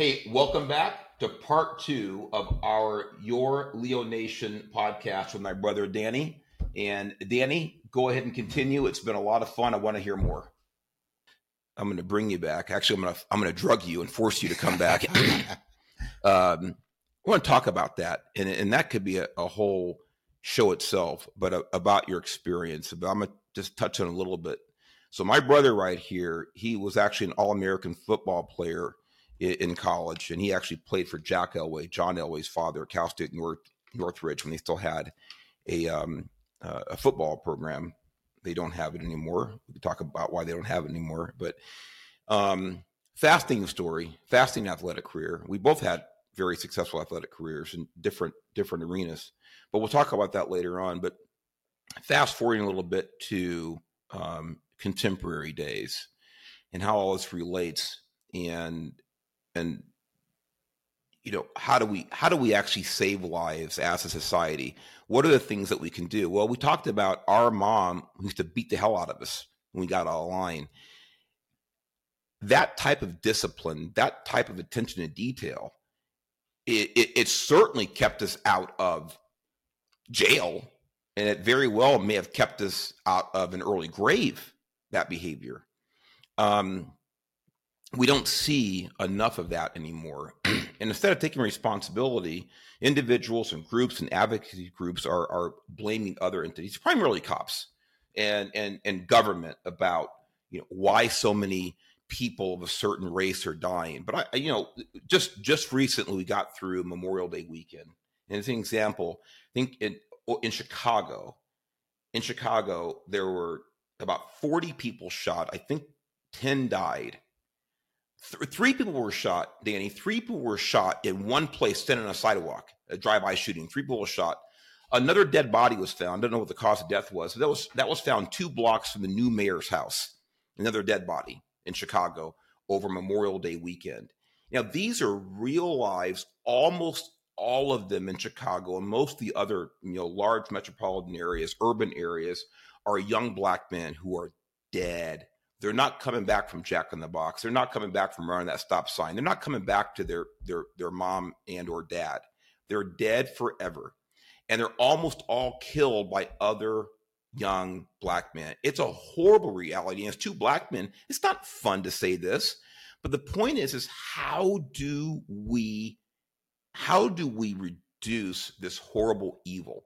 Hey, welcome back to part two of our Your Leo Nation podcast with my brother Danny. And Danny, go ahead and continue. It's been a lot of fun. I want to hear more. I'm going to bring you back. Actually, I'm going to I'm going to drug you and force you to come back. um, I want to talk about that, and and that could be a, a whole show itself. But uh, about your experience, but I'm going to just touch on a little bit. So my brother right here, he was actually an All American football player in, college, and he actually played for Jack Elway, John Elway's father, Cal State North Northridge, when they still had a um, uh, a football program. They don't have it anymore. We talk about why they don't have it anymore. But um, fasting story, fasting athletic career. We both had very successful athletic careers in different different arenas. But we'll talk about that later on. But fast forwarding a little bit to um, contemporary days and how all this relates and and you know how do we how do we actually save lives as a society? What are the things that we can do? Well we talked about our mom who used to beat the hell out of us when we got out of line. That type of discipline that type of attention to detail it, it, it certainly kept us out of jail and it very well may have kept us out of an early grave that behavior. Um, we don't see enough of that anymore. and instead of taking responsibility, individuals and groups and advocacy groups are, are blaming other entities, primarily cops and, and, and government about, you know, why so many people of a certain race are dying. But I, you know, just, just recently we got through Memorial Day weekend. And as an example, I think in, oh, in Chicago, in Chicago, there were about 40 people shot. I think 10 died Th- three people were shot, Danny. Three people were shot in one place, standing on a sidewalk, a drive-by shooting. Three people were shot. Another dead body was found. I don't know what the cause of death was. That was that was found two blocks from the new mayor's house. Another dead body in Chicago over Memorial Day weekend. Now these are real lives. Almost all of them in Chicago and most of the other you know large metropolitan areas, urban areas, are young black men who are dead they're not coming back from Jack in the Box. They're not coming back from running that stop sign. They're not coming back to their their their mom and or dad. They're dead forever. And they're almost all killed by other young black men. It's a horrible reality. And as two black men, it's not fun to say this, but the point is is how do we how do we reduce this horrible evil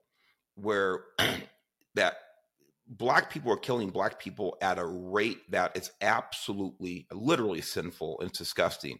where that black people are killing black people at a rate that is absolutely literally sinful and disgusting.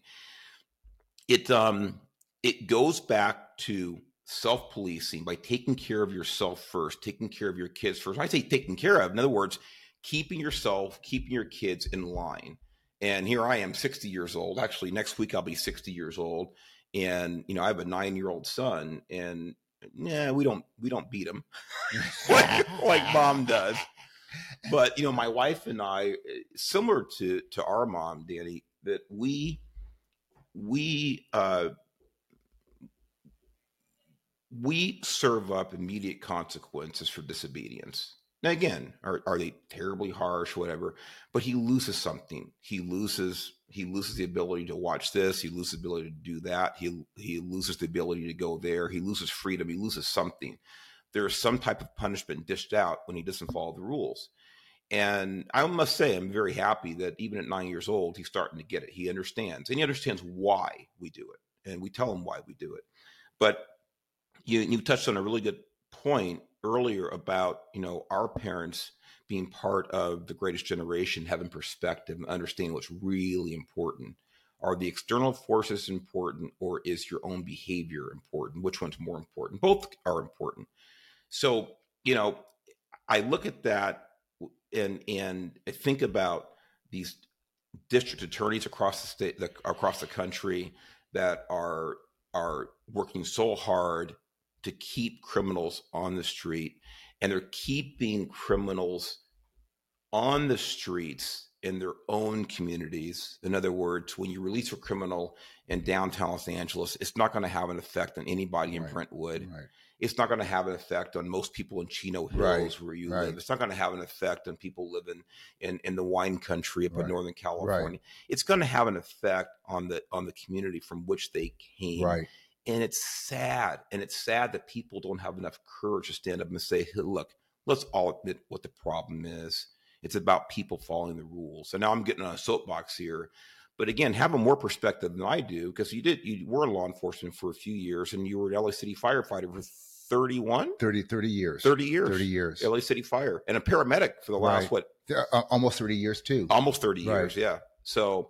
It um it goes back to self-policing by taking care of yourself first taking care of your kids first. I say taking care of in other words keeping yourself keeping your kids in line. And here i am 60 years old. Actually next week i'll be 60 years old. And you know i have a nine year old son and yeah, we don't we don't beat them like, like mom does. But you know, my wife and I, similar to to our mom, Danny, that we we uh, we serve up immediate consequences for disobedience. Now, again, are, are they terribly harsh, whatever? But he loses something. He loses he loses the ability to watch this. He loses the ability to do that. He he loses the ability to go there. He loses freedom. He loses something. There is some type of punishment dished out when he doesn't follow the rules. And I must say, I'm very happy that even at nine years old, he's starting to get it. He understands, and he understands why we do it, and we tell him why we do it. But you you touched on a really good point earlier about you know our parents being part of the greatest generation, having perspective, and understanding what's really important. Are the external forces important, or is your own behavior important? Which one's more important? Both are important. So, you know, I look at that and and think about these district attorneys across the state, the, across the country that are are working so hard to keep criminals on the street and they're keeping criminals on the streets in their own communities. In other words, when you release a criminal in downtown Los Angeles, it's not going to have an effect on anybody in Right. Brentwood. Right. It's not going to have an effect on most people in Chino Hills Right. where you live. It's not going to have an effect on people living in, in the wine country up in Northern California. It's going to have an effect on the on the community from which they came Right. and it's sad and it's sad that people don't have enough courage to stand up and say hey, look let's all admit what the problem is it's about people following the rules and now i'm getting on a soapbox here but again having more perspective than i do because you did you were in law enforcement for a few years and you were an la city firefighter for 31 30, 30 years. 30 years 30 years. la city fire and a paramedic for the last Right. what Uh, almost 30 years too. almost 30 Right. years yeah so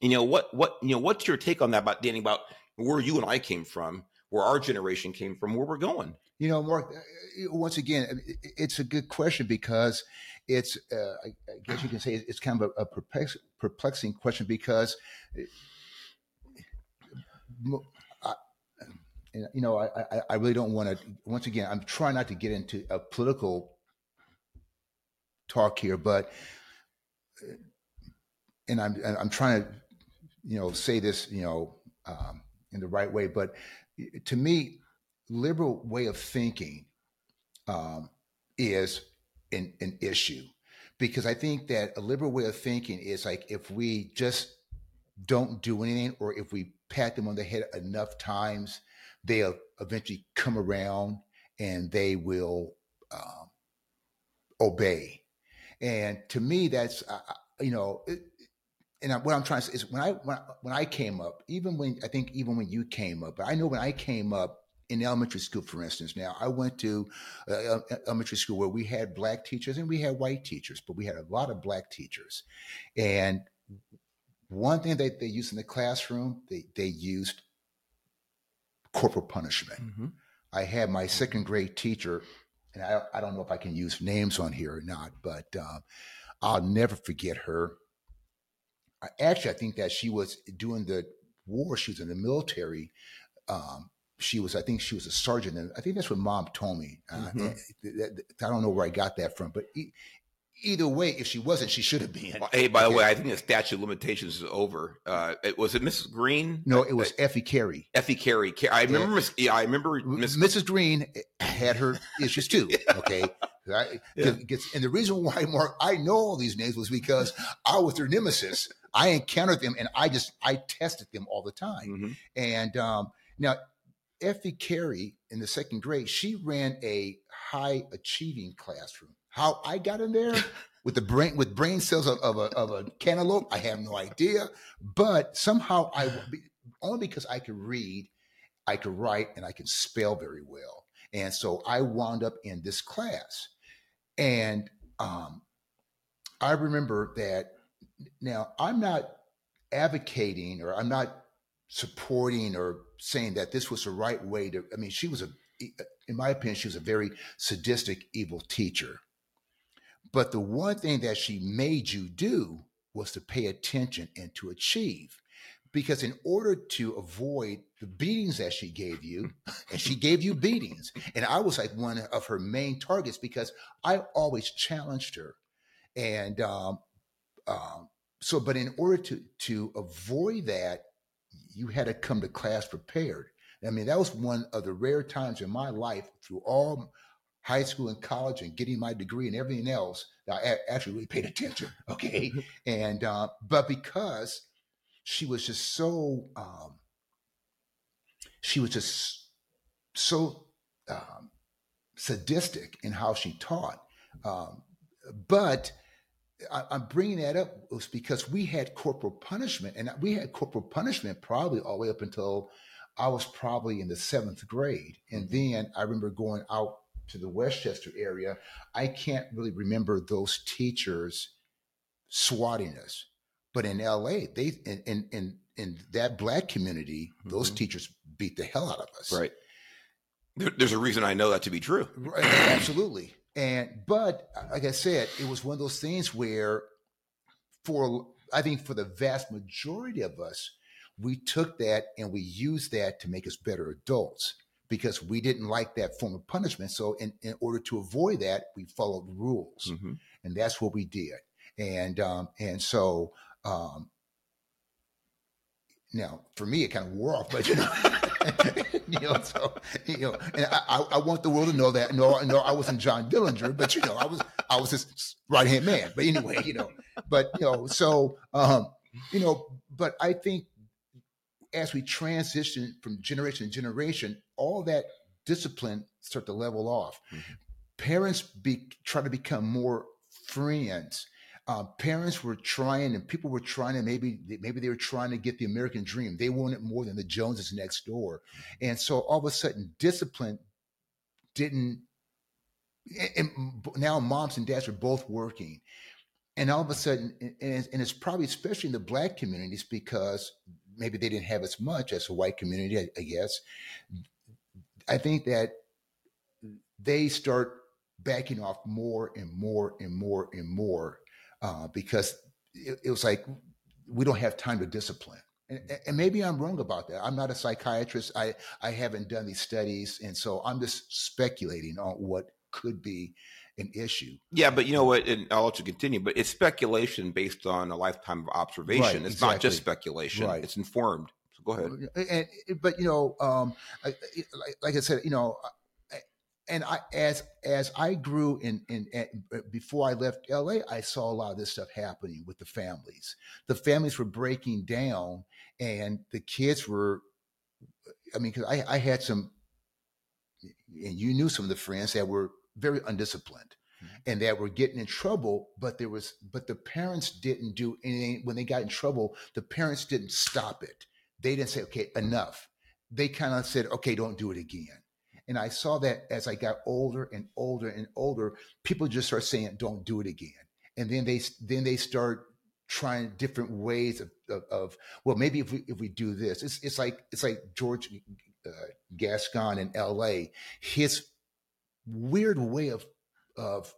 you know what what you know what's your take on that about danny about where you and i came from where our generation came from where we're going You know, Mark, uh, once again, I mean, it- it's a good question because it's, uh, I, I guess you can say it's kind of a, a perplex, perplexing question because, uh, I, you know, I, I, really don't want to, once again, I'm trying not to get into a political talk here, but, uh, and I'm, and I'm trying to, you know, say this, you know, um, in the right way, but to me, liberal way of thinking um, is an, an issue because I think that a liberal way of thinking is like if we just don't do anything or if we pat them on the head enough times, they'll eventually come around and they will um, obey. And to me, that's uh, you know, it, and what I'm trying to say is when I when I, when I came up, even when I think even when you came up, I know when I came up in elementary school, for instance. Now I went to uh, elementary school where we had black teachers and we had white teachers, but we had a lot of black teachers. And one thing that they used in the classroom, they they used corporal punishment. I had my second grade teacher, and I, I don't know if I can use names on here or not, but um, I'll never forget her. I, actually, I think that she was doing the war. She was in the military. Um, she was, I think, she was a sergeant, and I think that's what Mom told me. Uh, Mhm. that- I don't know where I got that from, but e- either way, if she wasn't, she should have been. Hey by the way i think the statute of limitations is over uh it, was it mrs green No, it was Effie Carey. effie carey i remember miss yeah i remember miss Mrs. Green had her issues too. Okay. I, Yeah. gets- and the reason why, Mark, I know all these names was because I was their nemesis. I encountered them and I just, I tested them all the time. Mhm. And um, now, Effie Carey in the second grade, she ran a high achieving classroom. How I got in there with the brain with brain cells of, of, a, of a cantaloupe, I have no idea. But somehow I only because I could read, I could write, and I can spell very well. And so I wound up in this class. And um, I remember that now I'm not advocating or I'm not supporting or saying that this was the right way to, I mean, she was a, in my opinion, she was a very sadistic, evil teacher. But the one thing that she made you do was to pay attention and to achieve. Because in order to avoid the beatings that she gave you, and she gave you beatings, and I was like one of her main targets because I always challenged her. And um, um, so, but in order to to avoid that, you had to come to class prepared. I mean, that was one of the rare times in my life through all high school and college and getting my degree and everything else that I actually really paid attention. Okay. and, uh, but because she was just so, um, she was just so um, sadistic in how she taught. Um, but I, I'm bringing that up was because we had corporal punishment, and we had corporal punishment probably all the way up until I was probably in the seventh grade. And then I remember going out to the Westchester area. I can't really remember those teachers swatting us, but in LA, they in in in, in that black community, those Mhm. teachers beat the hell out of us. right there, there's a reason i know that to be true Right, absolutely. And but like I said, it was one of those things where for I think for the vast majority of us, we took that and we used that to make us better adults because we didn't like that form of punishment. So in, in order to avoid that, we followed rules. Mhm. And that's what we did. and um, and so um, now for me it kind of wore off, but you know. you know, so you know, and I, I want the world to know that. No, no, I wasn't John Dillinger, but you know, I was I was his right hand man. But anyway, you know, but you know, so um, you know, but I think as we transition from generation to generation, all that discipline start to level off. Mm-hmm. Parents be try to become more friends uh, parents were trying and people were trying to maybe maybe they were trying to get the American dream. They wanted more than the Joneses next door, and so all of a sudden, discipline didn't. And now moms and dads are both working, and all of a sudden, and it's probably especially in the black communities because maybe they didn't have as much as a white community, I guess. I think that they start backing off more and more and more and more uh, because it, it, was like we don't have time to discipline. And, and, maybe I'm wrong about that. I'm not a psychiatrist. I, I haven't done these studies. And so I'm just speculating on what could be an issue. Yeah, but you know what? And I'll let you continue. But it's speculation based on a lifetime of observation. Right, it's exactly. not just speculation. Right. It's informed. So go ahead. And but you know, um, like, like I said, you know, and I as as I grew in, in, in before I left LA, I saw a lot of this stuff happening with the families. The families were breaking down, and the kids were. I mean, because I, I had some, and you knew some of the friends that were very undisciplined, mm-hmm. and that were getting in trouble. But there was, but the parents didn't do anything when they got in trouble. The parents didn't stop it. They didn't say, "Okay, enough." They kind of said, "Okay, don't do it again." And I saw that as I got older and older and older, people just start saying, "Don't do it again." And then they then they start trying different ways of, of, of well, maybe if we if we do this, it's it's like it's like George uh, Gascon in L.A. His weird way of of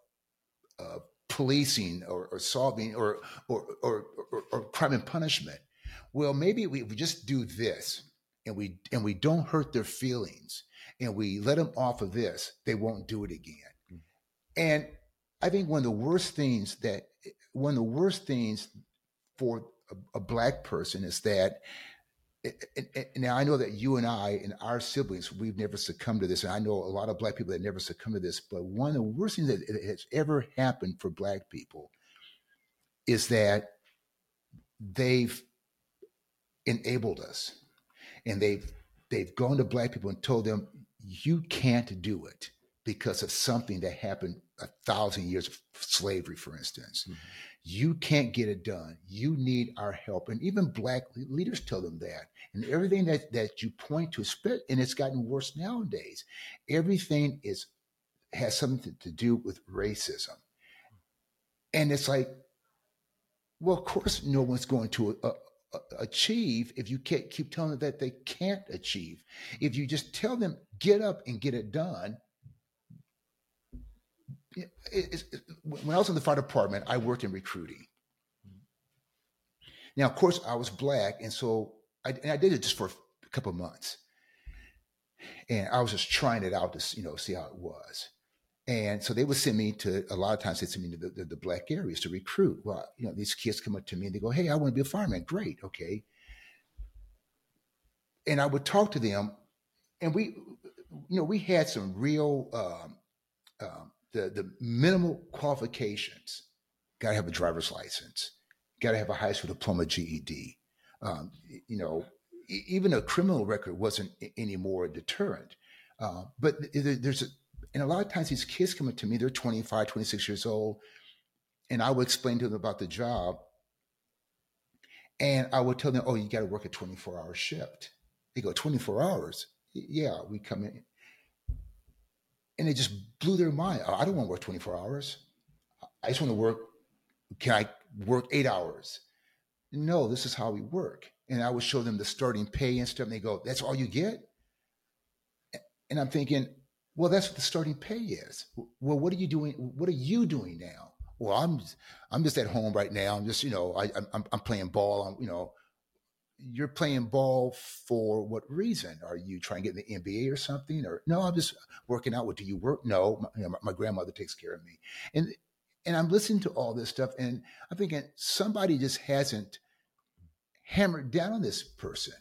policing or, or solving or or, or or, or crime and punishment. Well, maybe we, we just do this and we and we don't hurt their feelings and we let them off of this, they won't do it again. Mm-hmm. And I think one of the worst things that one of the worst things for a, a black person is that now I know that you and I and our siblings, we've never succumbed to this. And I know a lot of black people that never succumbed to this. But one of the worst things that has ever happened for black people is that they've enabled us and they've they've gone to black people and told them you can't do it because of something that happened a thousand years of slavery, for instance. Mm-hmm. You can't get it done. You need our help. And even black leaders tell them that. And everything that, that you point to, and it's gotten worse nowadays, everything is has something to do with racism. And it's like, well, of course, no one's going to uh, achieve if you can't keep telling them that they can't achieve. If you just tell them, get up and get it done. when I was in the fire department, I worked in recruiting. Now, of course, I was black, and so I, and I did it just for a couple months, and I was just trying it out to you know see how it was. And so they would send me to a lot of times they send me to the, the, the, black areas to recruit. Well, you know, these kids come up to me and they go, Hey, I want to be a fireman. Great. Okay. And I would talk to them and we, you know, we had some real, um, um, the, the minimal qualifications. Got to have a driver's license. Got to have a high school diploma GED. Um, you know, even a criminal record wasn't anymore a deterrent. Uh, but there's a, and a lot of times these kids come up to me, they're 25, 26 years old, and I would explain to them about the job. And I would tell them, oh, you got to work a 24 hour shift. They go, 24 hours? Yeah, we come in. And it just blew their mind. Oh, I don't want to work 24 hours. I just want to work. Can I work eight hours? No, this is how we work. And I would show them the starting pay and stuff. And they go, that's all you get? And I'm thinking, well, that's what the starting pay is. Well, what are you doing? What are you doing now? Well, I'm I'm just at home right now. I'm just you know I I'm, I'm playing ball. I'm you know you're playing ball for what reason? Are you trying to get in the NBA or something? Or no, I'm just working out. What do you work? No, my, you know, my, grandmother takes care of me, and and I'm listening to all this stuff, and I'm thinking somebody just hasn't hammered down on this person,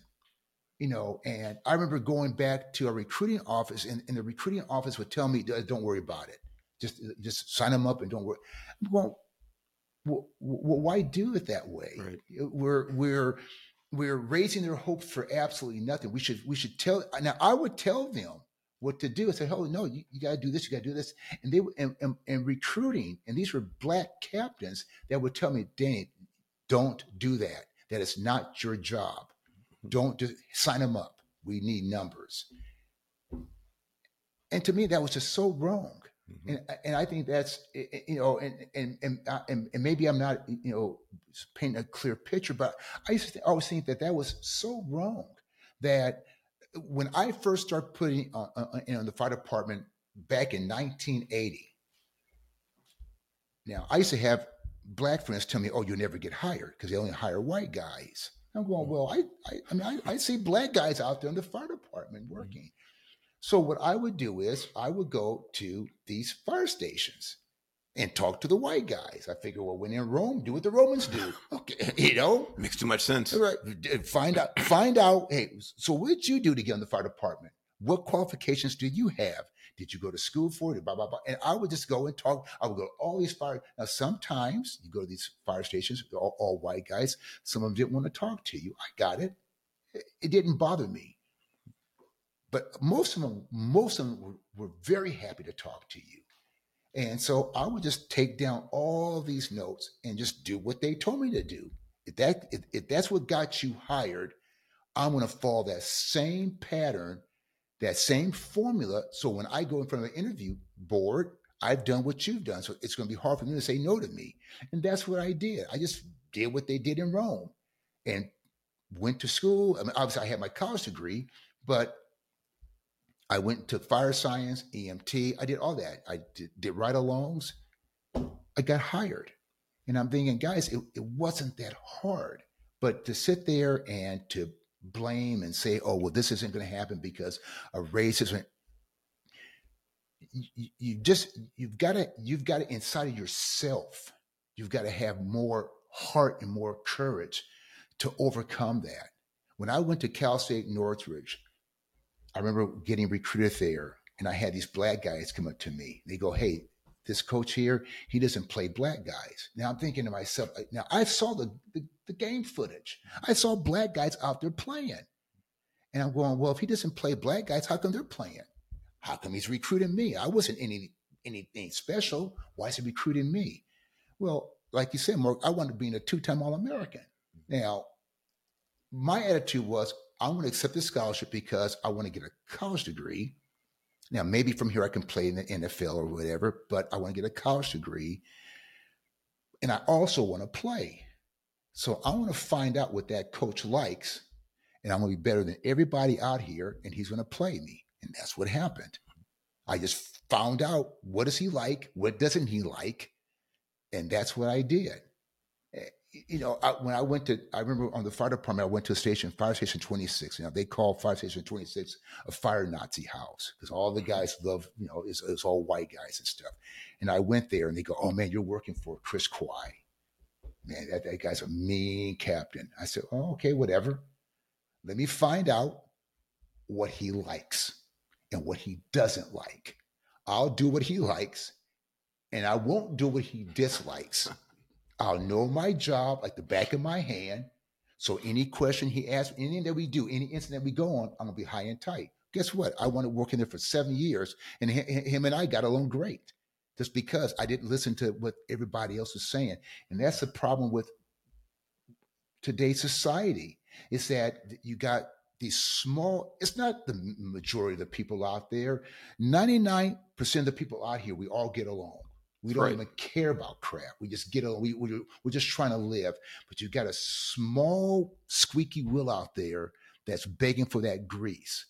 you know. And I remember going back to a recruiting office, and, and the recruiting office would tell me, "Don't worry about it. Just just sign them up and don't worry." Well, well, why do it that way? Right. We're we're we're raising their hopes for absolutely nothing. We should we should tell now. I would tell them what to do. I said, "Oh no, you, you got to do this. You got to do this." And they and, and, and, recruiting, and these were black captains that would tell me, "Danny, don't do that. That is not your job. Don't do, sign them up. We need numbers." And to me, that was just so wrong. Mm-hmm. And, and I think that's you know, and and and and, and maybe I'm not you know painting a clear picture, but I used to always think that that was so wrong that when I first started putting uh, uh, in the fire department back in 1980. Now I used to have black friends tell me, "Oh, you'll never get hired because they only hire white guys." I'm going. "Well, I I, I mean, I, I see black guys out there in the fire department working." So what I would do is I would go to these fire stations and talk to the white guys. I figure, well, when in Rome, do what the Romans do. Okay, you know, makes too much sense. Right. Find out. Find out. Hey, so what did you do to get in the fire department? What qualifications do you have? Did you go to school for it? Blah blah blah. And I would just go and talk. I would go to all these fire. Now sometimes you go to these fire stations, all, all white guys. Some of them didn't want to talk to you. I got it. It didn't bother me but most of them, most of them were, were very happy to talk to you. And so I would just take down all these notes and just do what they told me to do. If that if, if that's what got you hired, I'm going to follow that same pattern, that same formula. So when I go in front of an interview board, I've done what you've done. So it's going to be hard for them to say no to me. And that's what I did. I just did what they did in Rome and went to school. I mean, obviously I had my college degree, but I went to fire science, EMT. I did all that. I did, did ride alongs. I got hired. And I'm thinking, guys, it, it wasn't that hard. But to sit there and to blame and say, oh, well, this isn't going to happen because of racism. You, you just you've got to you've got to inside of yourself you've got to have more heart and more courage to overcome that when i went to cal state northridge I remember getting recruited there, and I had these black guys come up to me. They go, "Hey, this coach here, he doesn't play black guys." Now I'm thinking to myself, uh, now I saw the, the, the game footage. I saw black guys out there playing, and I'm going, "Well, if he doesn't play black guys, how come they're playing? How come he's recruiting me? I wasn't any anything special. Why is he recruiting me?" Well, like you said, Mark, I wanted to be a two-time All-American. Now, my attitude was I'm going to accept this scholarship because I want to get a college degree. Now, maybe from here I can play in the NFL or whatever, but I want to get a college degree. And I also want to play. So I want to find out what that coach likes. And I'm going to be better than everybody out here. And he's going to play me. And that's what happened. I just found out what does he like? What doesn't he like? And that's what I did you know, I, when I went to, I remember on the fire department, I went to a station, fire station 26. You know, they call fire station 26 a fire Nazi house because all the guys love, you know, it's, it's all white guys and stuff. And I went there and they go, oh man, you're working for Chris Kwai. Man, that, that guy's a mean captain. I said, oh, okay, whatever. Let me find out what he likes and what he doesn't like. I'll do what he likes and I won't do what he dislikes. I'll know my job like the back of my hand. So any question he asks, anything that we do, any incident we go on, I'm gonna be high and tight. Guess what? I want to work in there for seven years, and him and I got along great, just because I didn't listen to what everybody else was saying. And that's the problem with today's society is that you got these small. It's not the majority of the people out there. Ninety nine percent of the people out here, we all get along. We don't right. even care about crap. We just get on. We, we we're just trying to live. But you've got a small squeaky wheel out there that's begging for that grease,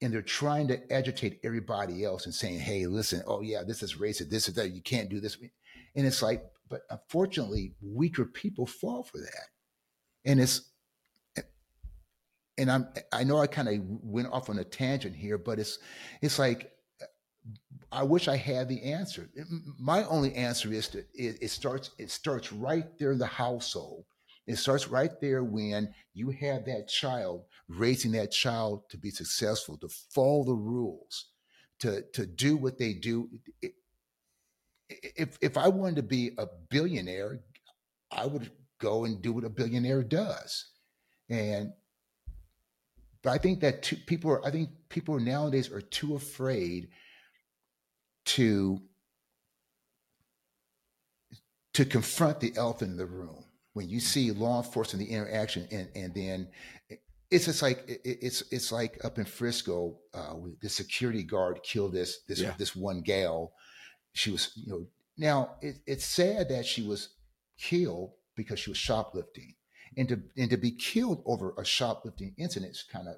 and they're trying to agitate everybody else and saying, "Hey, listen. Oh yeah, this is racist. This is that. You can't do this." And it's like, but unfortunately, weaker people fall for that, and it's. And I'm. I know I kind of went off on a tangent here, but it's. It's like I wish I had the answer. My only answer is to it, it starts it starts right there in the household. It starts right there when you have that child raising that child to be successful, to follow the rules, to to do what they do. If if I wanted to be a billionaire, I would go and do what a billionaire does. And but I think that people are I think people nowadays are too afraid to to confront the elephant in the room when you see law enforcement the interaction and and then it's just like it's it's like up in Frisco, uh, the security guard killed this this yeah. this one gal. She was you know now it, it's sad that she was killed because she was shoplifting, and to and to be killed over a shoplifting incident is kind of.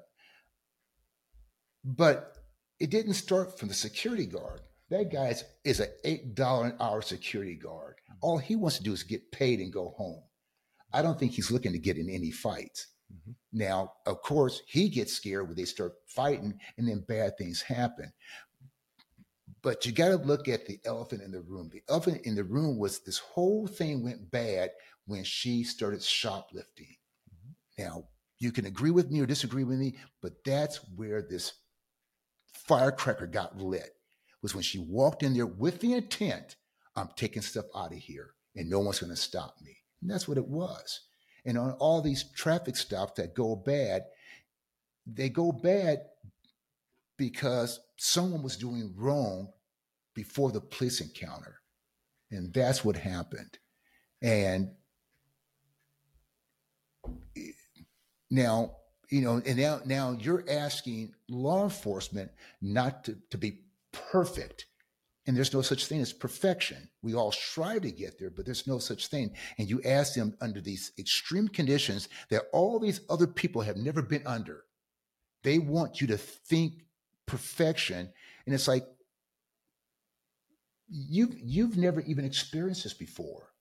But it didn't start from the security guard. That guy is, is an eight dollar an hour security guard. All he wants to do is get paid and go home. I don't think he's looking to get in any fights. Mm-hmm. Now, of course, he gets scared when they start fighting, and then bad things happen. But you got to look at the elephant in the room. The elephant in the room was this whole thing went bad when she started shoplifting. Mm-hmm. Now, you can agree with me or disagree with me, but that's where this firecracker got lit was when she walked in there with the intent, I'm taking stuff out of here and no one's going to stop me. And that's what it was. And on all these traffic stops that go bad, they go bad because someone was doing wrong before the police encounter. And that's what happened. And now, you know, and now now you're asking law enforcement not to, to be perfect. And there's no such thing as perfection. We all strive to get there, but there's no such thing. And you ask them under these extreme conditions that all these other people have never been under. They want you to think perfection. And it's like, you've, you've never even experienced this before,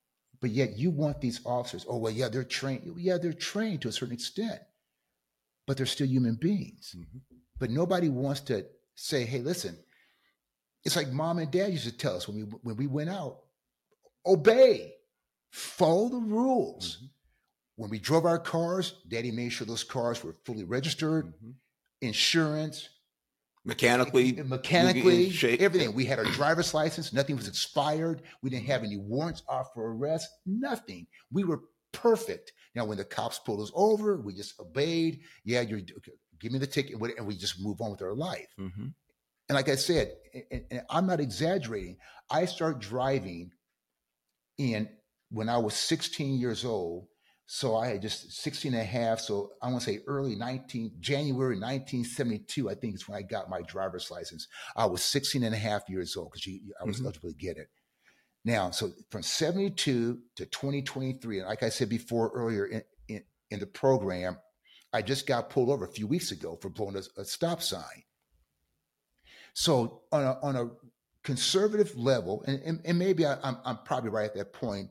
but yet you want these officers. Oh, well, yeah, they're trained. Yeah, they're trained to a certain extent, but they're still human beings. Mm-hmm. But nobody wants to say, hey, listen, it's like mom and dad used to tell us when we when we went out, obey, follow the rules. Mm-hmm. When we drove our cars, daddy made sure those cars were fully registered, mm-hmm. insurance, mechanically, mechanically, everything. We had our driver's license. Nothing was expired. We didn't have any warrants off for arrest. Nothing. We were perfect. Now, when the cops pulled us over, we just obeyed. Yeah, you're give me the ticket, and we just move on with our life. Mm-hmm. And like I said, and, and I'm not exaggerating, I start driving in when I was 16 years old. So I had just 16 and a half. So I want to say early 19, January 1972, I think is when I got my driver's license. I was 16 and a half years old because I was mm-hmm. eligible to get it. Now, so from 72 to 2023, and like I said before earlier in, in, in the program, I just got pulled over a few weeks ago for blowing a, a stop sign. So on a, on a conservative level, and, and, and maybe I, I'm, I'm probably right at that point,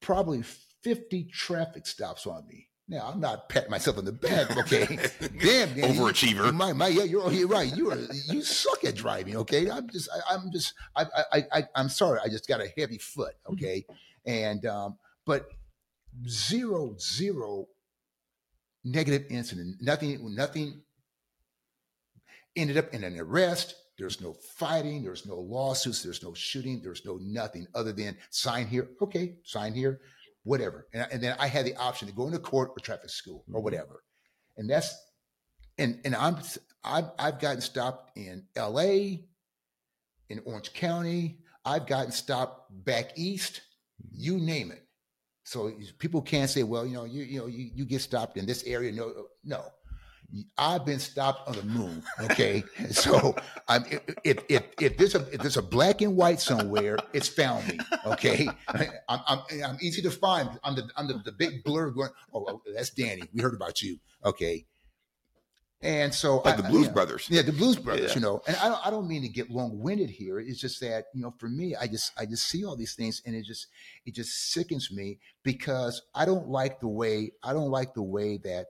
probably 50 traffic stops on me. Now I'm not patting myself on the back, okay? Damn, man, overachiever. my, my, yeah, you're, you're right. You are, you suck at driving, okay? I'm just, I, am just, I, I, I, I'm sorry. I just got a heavy foot, mm-hmm. okay? And, um, but zero, zero negative incident. Nothing, nothing ended up in an arrest. There's no fighting. There's no lawsuits. There's no shooting. There's no nothing other than sign here. Okay, sign here, whatever. And, and then I had the option to go into court or traffic school or mm-hmm. whatever. And that's, and, and I'm, I've, I've gotten stopped in LA, in Orange County. I've gotten stopped back east, mm-hmm. you name it. So people can't say, well, you know, you, you know, you, you get stopped in this area. No, no, I've been stopped on the moon. Okay, so I'm, if, if if there's a if there's a black and white somewhere, it's found me. Okay, I'm I'm, I'm easy to find. I'm the I'm the, the big blur going. Oh, oh, that's Danny. We heard about you. Okay, and so like I, the Blues you know, Brothers. Yeah, the Blues Brothers. Yeah. You know, and I don't I don't mean to get long winded here. It's just that you know, for me, I just I just see all these things, and it just it just sickens me because I don't like the way I don't like the way that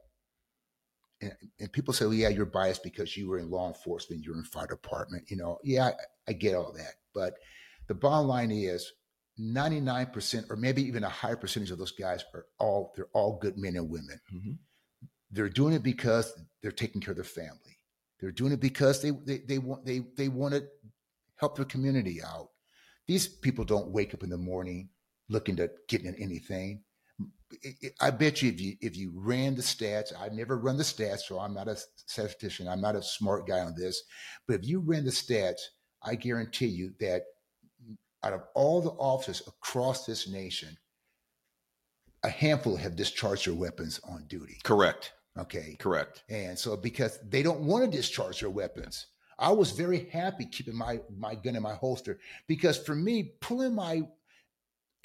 and, and, people say, well, yeah, you're biased because you were in law enforcement, you're in fire department. You know, yeah, I, I get all that. But the bottom line is 99% or maybe even a higher percentage of those guys are all they're all good men and women. Mhm. They're doing it because they're taking care of their family. They're doing it because they they, they want they they want to help their community out. These people don't wake up in the morning looking to get in anything. I- bet you if you if you ran the stats, I've never run the stats, so I'm not a statistician. I'm not a smart guy on this. But if you ran the stats, I guarantee you that out of all the officers across this nation, a handful have discharged their weapons on duty. Correct. Okay. Correct. And so because they don't want to discharge their weapons. I was very happy keeping my my gun in my holster because for me, pulling my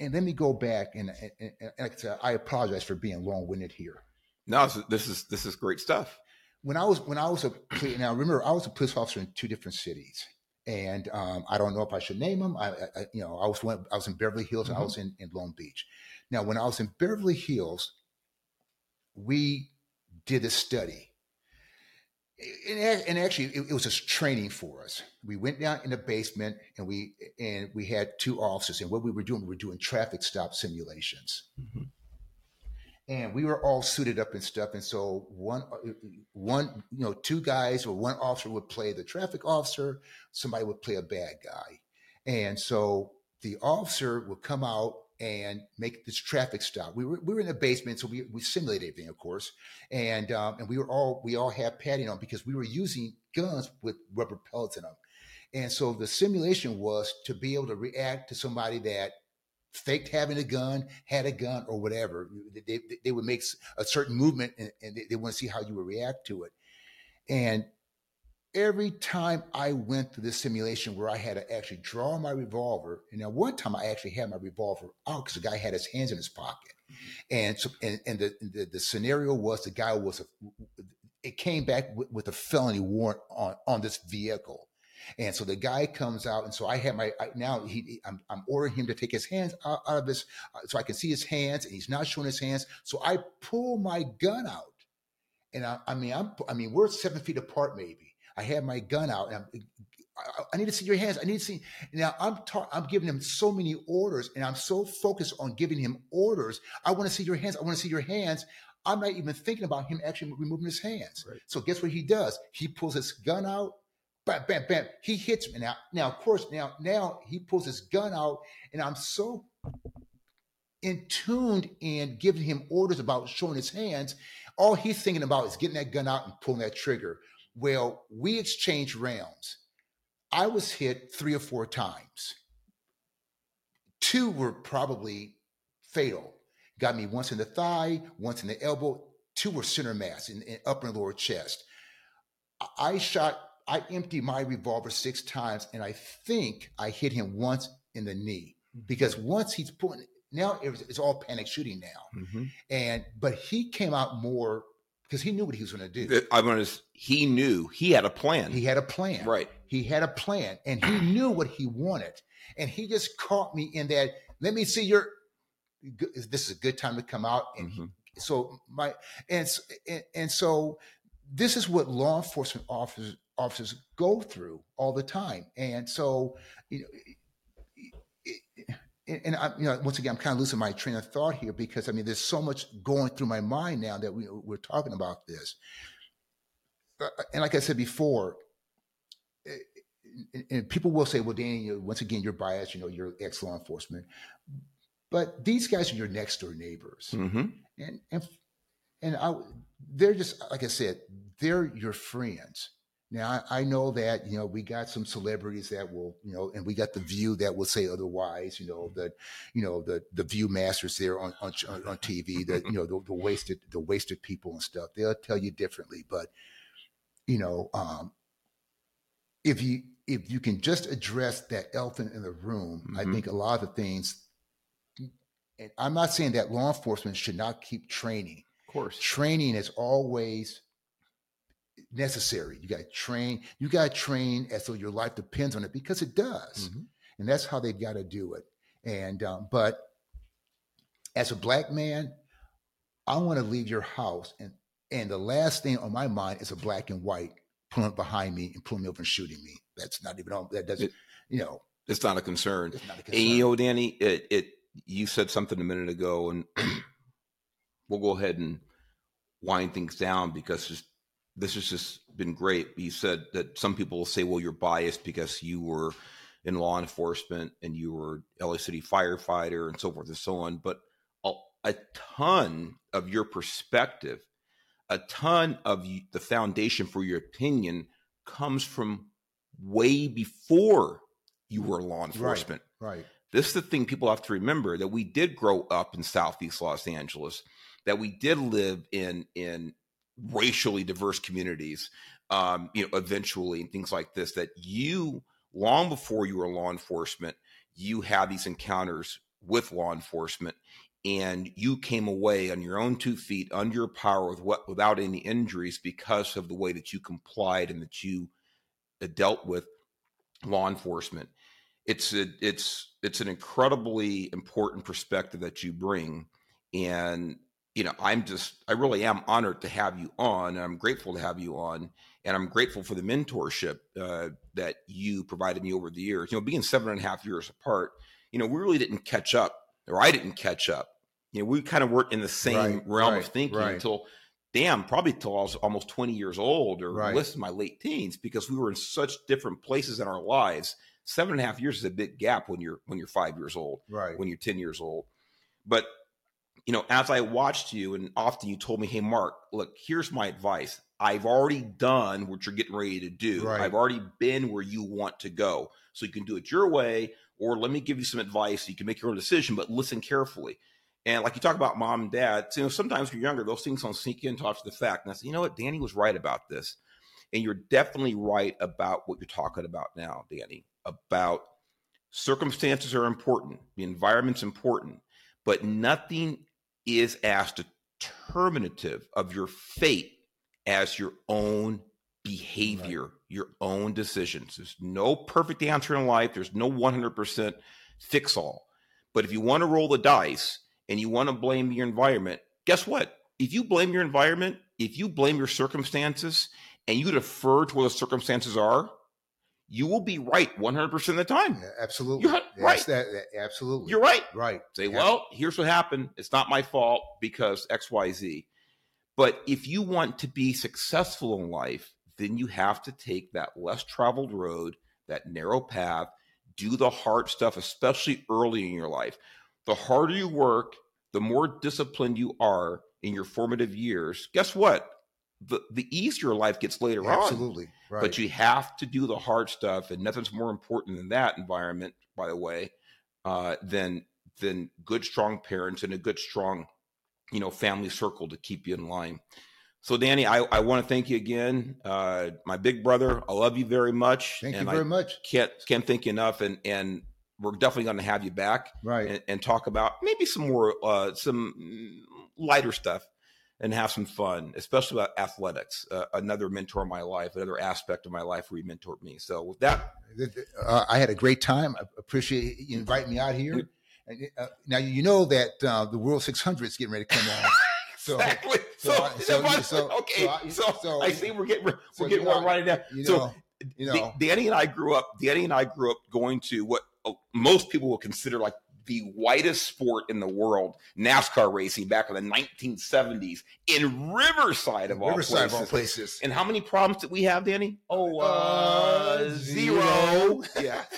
and let me go back and, and, and, I apologize for being long-winded here. No, this is- this is great stuff. When I was when I was a now remember I was a police officer in two different cities, and um, I don't know if I should name them. I, I you know I was one, I was in Beverly Hills. and I was in, in Long Beach. Now when I was in Beverly Hills, we did a study. And, actually, it, was just training for us. We went down in the basement, and we and we had two officers. And what we were doing, we were doing traffic stop simulations Mhm. and we were all suited up and stuff. And so one, one, you know, two guys or one officer would play the traffic officer, somebody would play a bad guy, and so the officer would come out and make this traffic stop. We were we were in the basement, so we we simulated everything, of course, and um, and we were all we all had padding on because we were using guns with rubber pellets in them. And so the simulation was to be able to react to somebody that faked having a gun, had a gun, or whatever. They, they, they would make a certain movement and, and they, they want to see how you would react to it. And every time I went through this simulation where I had to actually draw my revolver, and now one time I actually had my revolver out because the guy had his hands in his pocket. And so, and, and the, the, the scenario was the guy was, a, it came back with, with a felony warrant on, on this vehicle. And so the guy comes out, and so I have my I, now he I'm, I'm ordering him to take his hands out, out of his uh, so I can see his hands, and he's not showing his hands. So I pull my gun out, and I, I mean I'm I mean we're seven feet apart maybe. I have my gun out, and I'm, I, I need to see your hands. I need to see. Now I'm ta- I'm giving him so many orders, and I'm so focused on giving him orders. I want to see your hands. I want to see your hands. I'm not even thinking about him actually removing his hands. Right. So guess what he does? He pulls his gun out. Bam, bam, bam. He hits me now. Now, of course, now now he pulls his gun out, and I'm so in tuned and giving him orders about showing his hands. All he's thinking about is getting that gun out and pulling that trigger. Well, we exchanged rounds. I was hit three or four times. Two were probably fatal. Got me once in the thigh, once in the elbow. Two were center mass in, in upper and lower chest. I- shot, I emptied my revolver six times, and I think I hit him once in the knee because once he's pulling, now it's, it's all panic shooting now. Mhm. And but he came out more because he knew what he was going to do. I want to. He knew he had a plan. He had a plan. right. He had a plan and he knew what he wanted. And he just caught me in that, let me see your, this is a good time to come out. And Mhm. so my, and, and, and so this is what law enforcement officers, officers go through all the time. And so, you know, and, and I, you know, once again, I'm kind of losing my train of thought here because I mean, there's so much going through my mind now that we, we're talking about this. Uh, And like I said before, and, and people will say, "Well, Danny, once again, you're biased. You know, you're ex law enforcement." But these guys are your next door neighbors, Mhm. and and and I, they're just like I said, they're your friends. Now I, I know that you know we got some celebrities that will you know, and we got the View that will say otherwise. You know that you know the the View masters there on on, on TV that you know the, the wasted the wasted people and stuff. They'll tell you differently, but you know um, if you if you can just address that elephant in the room, I Mhm. think a lot of the things. And I'm not saying that law enforcement should not keep training Of course. training is always necessary. You got to train. You got to train as though your life depends on it because it does, Mhm. and that's how they've got to do it. And um, but as a black man, I want to leave your house, and and the last thing on my mind is a black and white pulling up behind me and pulling me over and shooting me. That's not even on. That doesn't. It- you know, it's not a concern. it's not a And you know, Danny, it, it you said something a minute ago, and we'll go ahead and wind things down because this has just been great. You said that some people will say, "Well, you're biased because you were in law enforcement and you were LA City firefighter and so forth and so on." But a, a ton of your perspective, a ton of you, the foundation for your opinion comes from way before you were law enforcement right. this is the thing people have to remember that we did grow up in southeast los angeles that we did live in in racially diverse communities um you know eventually and things like this that you long before you were law enforcement you had these encounters with law enforcement and you came away on your own two feet under your power with what without any injuries because of the way that you complied and that you uh, dealt with law enforcement. It's a, it's it's an incredibly important perspective that you bring and you know i'm just i really am honored to have you on and i'm grateful to have you on and i'm grateful for the mentorship uh, that you provided me over the years. You know being seven and a half years apart you know we really didn't catch up or i didn't catch up. You know we kind of weren't in the same Right, realm right, of thinking right. until damn probably till i was almost 20 years old or less in my late teens because we were in such different places in our lives. Seven and a half years is a big gap when you're when you're five years old Right. when you're 10 years old. But you know as i watched you and often you told me hey mark look here's my advice. I've already done what you're getting ready to do. Right. i've already been where you want to go. So you can do it your way or let me give you some advice. So you can make your own decision but listen carefully. And like you talk about mom and dad you know sometimes when you're younger those things don't sink in after the fact. And i said you know what? Danny was right about this. And you're definitely right about what you're talking about now danny about circumstances are important. The environment's important. But nothing is as determinative of your fate as your own behavior your own decisions. There's no perfect answer in life. There's no 100% fix all but if you want to roll the dice and you want to blame your environment guess what? If you blame your environment if you blame your circumstances and you defer to what the circumstances are you will be right 100% of the time Yeah, absolutely. You're right. That, that- absolutely. you're right right. say Yeah. well here's what happened it's not my fault because xyz but if you want to be successful in life then you have to take that less traveled road that narrow path do the hard stuff especially early in your life the harder you work the more disciplined you are in your formative years guess what the, the easier life gets later on Absolutely. Right. but you have to do the hard stuff and nothing's more important than that environment by the way uh, than than good strong parents and a good strong you know family circle to keep you in line so danny i, I want to thank you again uh, my big brother i love you very much Thank you very i much. can't can't thank you enough and and we're definitely going to have you back Right. and, and talk about maybe some more uh, some lighter stuff and have some fun, especially about athletics. Uh, another mentor in my life, another aspect of my life where he mentored me. So with that, Uh, I had a great time. I appreciate you inviting me out here. And, uh, now you know that uh, the World 600 is getting ready to come on. So, exactly. so So, I- so by so- okay. so I- so- I see we're getting we're, getting know, one right now. you so you know, Danny and I grew up. Danny and I grew up going to what uh, most people will consider like the whitest sport in the world, NASCAR racing, back in the 1970s in Riverside of all places. of all places. And how many problems did we have, Danny? Oh, uh, Uh, zero. zero. Yeah.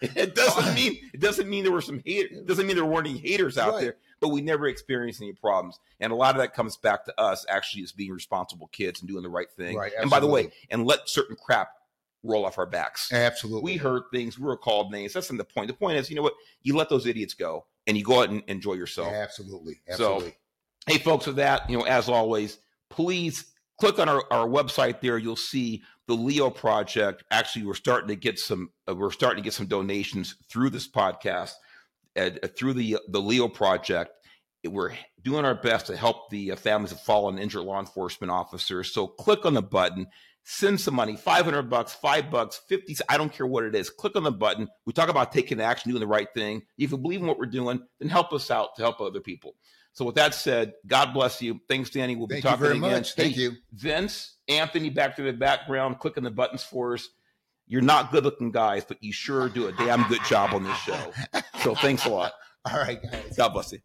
it doesn't mean it doesn't mean there were some haters. It doesn't mean there weren't any haters out Right. there, but we never experienced any problems. And a lot of that comes back to us actually as being responsible kids and doing the right thing. Right, and by the way, and let certain crap roll off our backs. Absolutely. We heard things. We were called names. That's not the point. The point is, you know what? You let those idiots go, and you go out and enjoy yourself. Absolutely. So- Absolutely. Hey, folks, with that, you know, as always, please click on our, our website there. You'll see the Leo Project. Actually, we're starting to get some. Uh, we're starting to get some donations through this podcast, and uh, through the the Leo Project. We're doing our best to help the uh, families of fallen and injured law enforcement officers. So click on the button, send some money, five hundred bucks, five bucks, fifty. I don't care what it is. Click on the button. We talk about taking action, doing the right thing. If you believe in what we're doing, then help us out to help other people. So with that said, God bless you. Thanks, Danny. We'll be Thank you talking very again. much. Thank Hey, you. Vince, Anthony, back to the background, clicking the buttons for us. You're not good looking guys, but you sure do a damn good job on this show. So thanks a lot. All right, guys. God bless you.